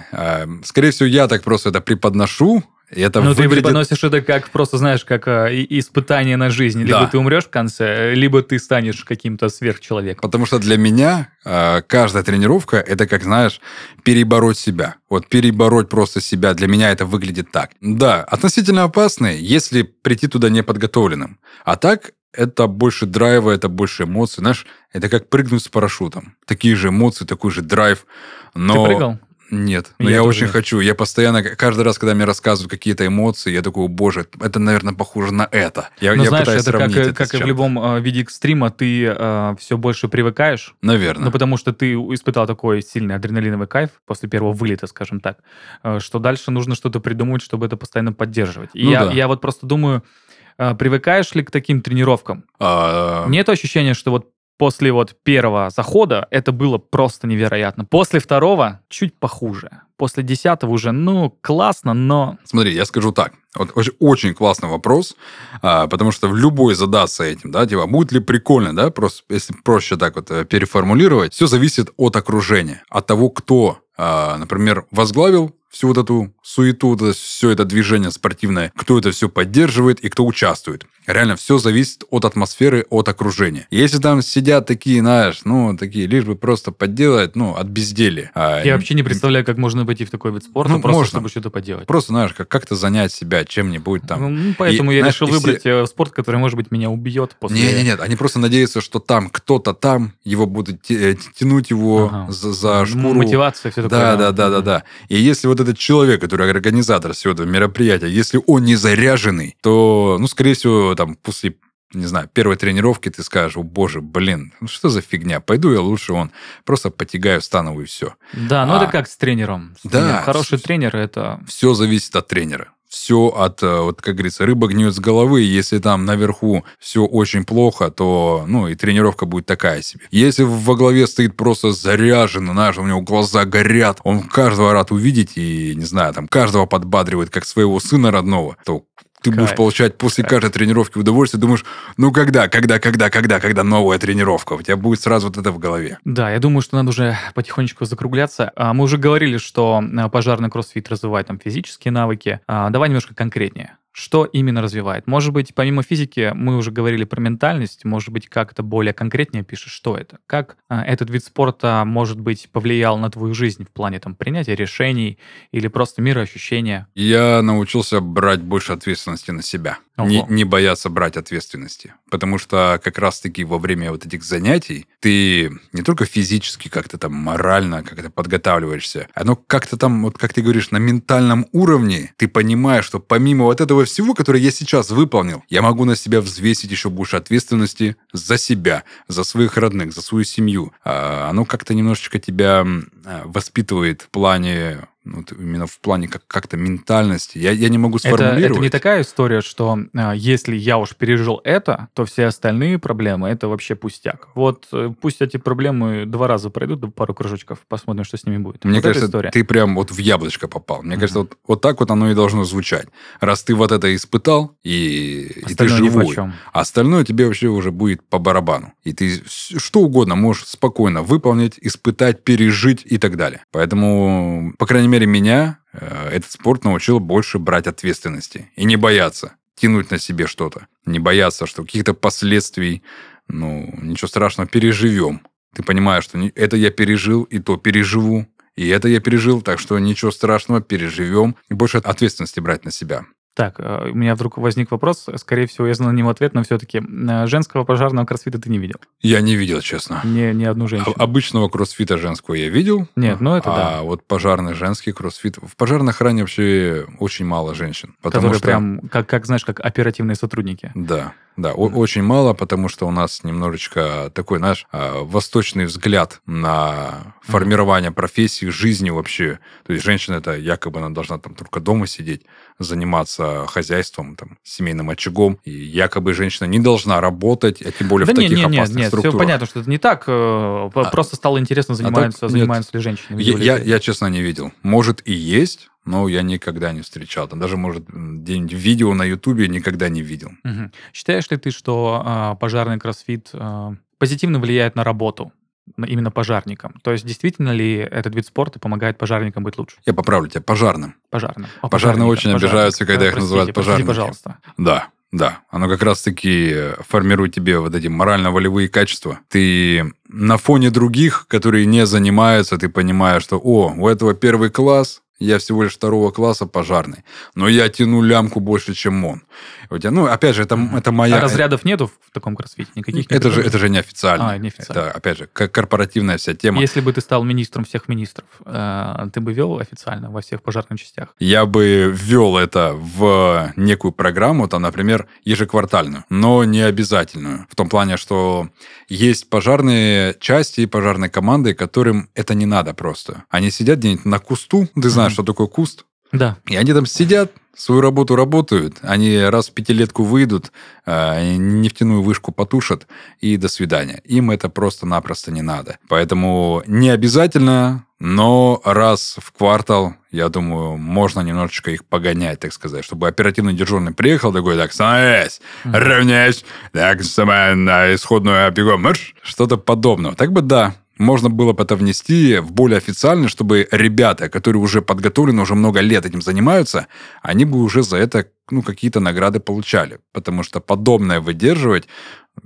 Скорее всего, я так просто это преподношу, и это ну, выглядит... ты преподносишь это как просто, знаешь, как а, испытание на жизнь. Либо да. ты умрешь в конце, либо ты станешь каким-то сверхчеловеком. Потому что для меня а, каждая тренировка – это, как, знаешь, перебороть себя. Вот перебороть просто себя, для меня это выглядит так. Да, относительно опасные, если прийти туда неподготовленным. А так, это больше драйва, это больше эмоций. Знаешь, это как прыгнуть с парашютом. Такие же эмоции, такой же драйв. Но... Ты прыгал? Нет, но я, я очень нет. хочу. Я постоянно, каждый раз, когда мне рассказывают какие-то эмоции, я такой, боже, это, наверное, похоже на это. Я, ну, я знаешь, это как, это как и в любом э, виде экстрима, ты э, все больше привыкаешь. Наверное. Ну, потому что ты испытал такой сильный адреналиновый кайф после первого вылета, скажем так, э, что дальше нужно что-то придумать, чтобы это постоянно поддерживать. И ну, я, да. я вот просто думаю, э, привыкаешь ли к таким тренировкам? А... Нет ощущения, что вот после вот первого захода это было просто невероятно. После второго чуть похуже. После десятого уже, ну, классно, но... Смотри, я скажу так. Вот очень, очень классный вопрос, а, потому что в любой задаться этим, да, типа, будет ли прикольно, да, просто, если проще так вот э, переформулировать, все зависит от окружения, от того, кто, а, например, возглавил всю вот эту суету, вот это, все это движение спортивное, кто это все поддерживает и кто участвует. Реально все зависит от атмосферы, от окружения. Если там сидят такие, знаешь, ну, такие, лишь бы просто подделать, ну, от безделия. А, Я вообще не представляю, как можно пойти в такой вид спорта, ну, просто можно. чтобы что-то поделать. Просто, знаешь, как- как-то занять себя чем-нибудь там. Ну, ну поэтому и, я знаешь, решил выбрать все... Э, спорт, который, может быть, меня убьет после... Нет, нет, нет, они просто надеются, что там кто-то там, его будут э, тянуть его ага. за, за шкуру. Мотивация, все такое. Да, да, да, да, да. И если вот этот человек, который организатор всего этого мероприятия, если он не заряженный, то, ну, скорее всего, там, после не знаю, первой тренировки ты скажешь, о боже, блин, ну что за фигня, пойду я лучше он просто потягаю, стану и все. Да, ну а, это как с тренером. С да. Тренером. Хороший тренер это... Все зависит от тренера. Все от, э, вот как говорится, рыба гниет с головы. Если там наверху все очень плохо, то, ну, и тренировка будет такая себе. Если во главе стоит просто заряженный, знаешь, у него глаза горят, он каждого рад увидеть и, не знаю, там, каждого подбадривает, как своего сына родного, то ты Кайф. будешь получать после Кайф. каждой тренировки удовольствие, думаешь, ну когда, когда, когда, когда, когда новая тренировка? У тебя будет сразу вот это в голове. Да, я думаю, что надо уже потихонечку закругляться. А, мы уже говорили, что а, пожарный кроссфит развивает там физические навыки. А, давай немножко конкретнее. Что именно развивает? Может быть, помимо физики, мы уже говорили про ментальность, может быть, как-то более конкретнее пишешь, что это? Как э, этот вид спорта, может быть, повлиял на твою жизнь в плане там принятия решений или просто мироощущения? Я научился брать больше ответственности на себя. Не, не бояться брать ответственности. Потому что как раз-таки во время вот этих занятий ты не только физически как-то там морально как-то подготавливаешься, оно как-то там, вот как ты говоришь, на ментальном уровне ты понимаешь, что помимо вот этого всего, которое я сейчас выполнил, я могу на себя взвесить еще больше ответственности за себя, за своих родных, за свою семью. А, оно как-то немножечко тебя а, воспитывает в плане вот именно в плане как- как-то ментальности. Я, я не могу сформулировать. Это, это не такая история, что э, если я уж пережил это, то все остальные проблемы это вообще пустяк. Вот э, пусть эти проблемы два раза пройдут, пару кружочков, посмотрим, что с ними будет. Мне вот кажется, история. ты прям вот в яблочко попал. Мне uh-huh. кажется, вот, вот так вот оно и должно звучать. Раз ты вот это испытал, и, и ты живой, а остальное тебе вообще уже будет по барабану. И ты что угодно можешь спокойно выполнить, испытать, пережить и так далее. Поэтому, по крайней мере, мере, меня э, этот спорт научил больше брать ответственности и не бояться тянуть на себе что-то. Не бояться, что каких-то последствий, ну, ничего страшного, переживем. Ты понимаешь, что это я пережил, и то переживу, и это я пережил, так что ничего страшного, переживем. И больше ответственности брать на себя. Так, э, у меня вдруг возник вопрос. Скорее всего, я знаю на него ответ, но все-таки э, женского пожарного кроссфита ты не видел? Я не видел, честно. Ни, ни одну женщину. Обычного кроссфита женского я видел. Нет, ну это а да. А вот пожарный женский кроссфит... В пожарной охране вообще очень мало женщин. Которые что... прям, как, как, знаешь, как оперативные сотрудники. Да, да, mm-hmm. очень мало, потому что у нас немножечко такой, знаешь, а, восточный взгляд на формирование профессии, жизни вообще. То есть женщина это якобы она должна там только дома сидеть, заниматься хозяйством, там, семейным очагом. И якобы женщина не должна работать, а тем более да в нет, таких нет, опасных нет, структурах. Все понятно, что это не так. Э, а, просто стало интересно, занимаются, а так, занимаются ли женщины. Я, я, я, честно, не видел. Может и есть, но я никогда не встречал. Там даже, может, где-нибудь видео на Ютубе никогда не видел. Угу. Считаешь ли ты, что э, пожарный кроссфит э, позитивно влияет на работу? именно пожарникам. То есть действительно ли этот вид спорта помогает пожарникам быть лучше? Я поправлю тебя, пожарным. Пожарным. О, Пожарные очень обижаются, когда их называют пожарными. пожалуйста. Да, да, оно как раз-таки формирует тебе вот эти морально-волевые качества. Ты на фоне других, которые не занимаются, ты понимаешь, что, о, у этого первый класс, я всего лишь второго класса пожарный, но я тяну лямку больше, чем он. У тебя, ну, опять же, это, mm-hmm. это моя... А разрядов нету в таком кроссфите? Никаких это же, это же неофициально. А, неофициально. Это, опять же, корпоративная вся тема. Если бы ты стал министром всех министров, э, ты бы вел официально во всех пожарных частях? Я бы ввел это в некую программу, там, например, ежеквартальную, но не обязательную. В том плане, что есть пожарные части и пожарные команды, которым это не надо просто. Они сидят где-нибудь на кусту, ты знаешь, mm-hmm. что такое куст? Да. И они там сидят, свою работу работают, они раз в пятилетку выйдут, э, нефтяную вышку потушат, и до свидания. Им это просто-напросто не надо. Поэтому не обязательно, но раз в квартал, я думаю, можно немножечко их погонять, так сказать, чтобы оперативный дежурный приехал такой, так, становись, равняйся, так, самое на исходную бегом, марш, что-то подобного. Так бы да, можно было бы это внести в более официально, чтобы ребята, которые уже подготовлены, уже много лет этим занимаются, они бы уже за это ну, какие-то награды получали. Потому что подобное выдерживать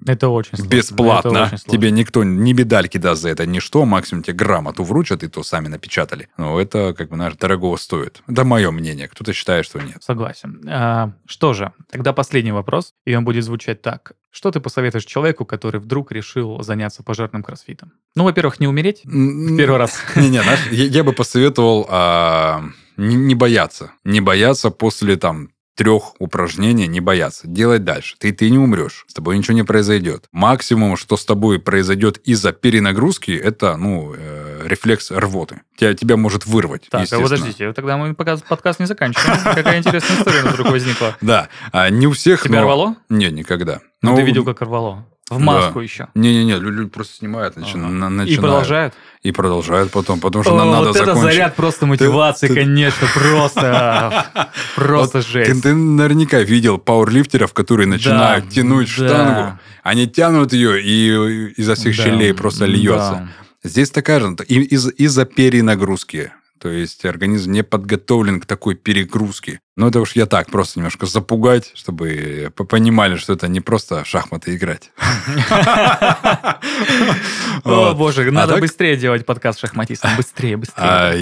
это очень сложно. Бесплатно. Это очень сложно. Тебе никто ни медальки даст за это, ни что. Максимум тебе грамоту вручат, и то сами напечатали. Но это, как бы, знаешь, дорого стоит. Это мое мнение. Кто-то считает, что нет. Согласен. А, что же, тогда последний вопрос, и он будет звучать так. Что ты посоветуешь человеку, который вдруг решил заняться пожарным кроссфитом? Ну, во-первых, не умереть в первый раз. Не-не, я бы посоветовал а, не бояться. Не бояться после там трех упражнений не бояться. Делать дальше. Ты, ты не умрешь. С тобой ничего не произойдет. Максимум, что с тобой произойдет из-за перенагрузки, это, ну, э, рефлекс рвоты. Тебя, тебя может вырвать, Так, а подождите, тогда мы подкаст не заканчиваем. Какая интересная история вдруг возникла. Да. А не у всех, Тебя рвало? Нет, никогда. Ну, ты видел, как рвало. В маску да. еще. Не-не-не, люди просто снимают, начи- ага. начинают. И продолжают? И продолжают потом, потому что О, нам надо вот закончить. это заряд просто мотивации, ты, конечно, ты... просто, просто вот жесть. Ты, ты наверняка видел пауэрлифтеров, которые начинают да, тянуть да. штангу, они тянут ее, и изо всех да, щелей просто льется. Да. Здесь такая же, из- из-за перенагрузки. То есть организм не подготовлен к такой перегрузке. Ну, это уж я так, просто немножко запугать, чтобы понимали, что это не просто шахматы играть. О, боже, а надо быстрее делать подкаст шахматистам. Быстрее, быстрее. А,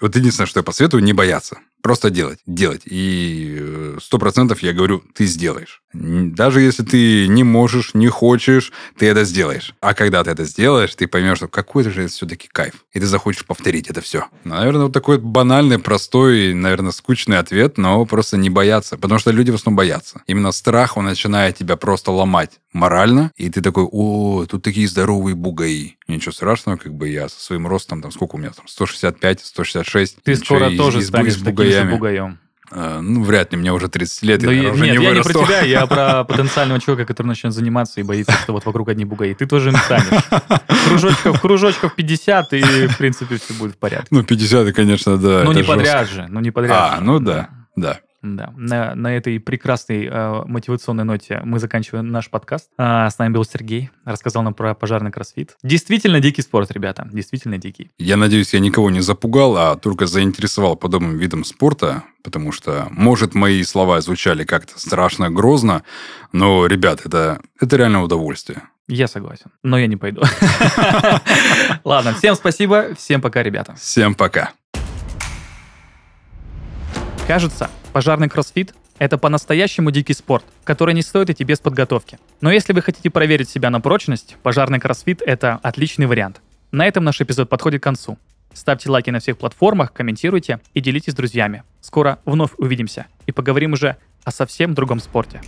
вот единственное, что я посоветую, не бояться. Просто делать, делать. И э, сто процентов я говорю, ты сделаешь. Даже если ты не можешь, не хочешь, ты это сделаешь. А когда ты это сделаешь, ты поймешь, что какой-то же это все-таки кайф. И ты захочешь повторить это все. Наверное, вот такой банальный, простой, наверное, скучный ответ, но но просто не бояться. Потому что люди в основном боятся. Именно страх, он начинает тебя просто ломать морально, и ты такой, о, тут такие здоровые бугаи. Ничего страшного, как бы я со своим ростом, там, сколько у меня там, 165, 166. Ты скоро тоже станешь таким же бугаем. А, ну, вряд ли, мне уже 30 лет, да я уже Нет, не я вырасту. не про тебя, я про потенциального человека, который начнет заниматься и боится, что вот вокруг одни бугаи. Ты тоже им станешь. Кружочков, кружочков 50, и, в принципе, все будет в порядке. Ну, 50, конечно, да. Ну, не подряд же, ну, не подряд. А, ну да. Да. Да, на, на этой прекрасной э, мотивационной ноте мы заканчиваем наш подкаст. А, с нами был Сергей, рассказал нам про пожарный кроссфит. Действительно дикий спорт, ребята, действительно дикий. Я надеюсь, я никого не запугал, а только заинтересовал подобным видом спорта, потому что, может, мои слова звучали как-то страшно, грозно, но, ребят, это, это реально удовольствие. Я согласен, но я не пойду. Ладно, всем спасибо, всем пока, ребята. Всем пока. Кажется, пожарный кроссфит – это по-настоящему дикий спорт, который не стоит идти без подготовки. Но если вы хотите проверить себя на прочность, пожарный кроссфит – это отличный вариант. На этом наш эпизод подходит к концу. Ставьте лайки на всех платформах, комментируйте и делитесь с друзьями. Скоро вновь увидимся и поговорим уже о совсем другом спорте.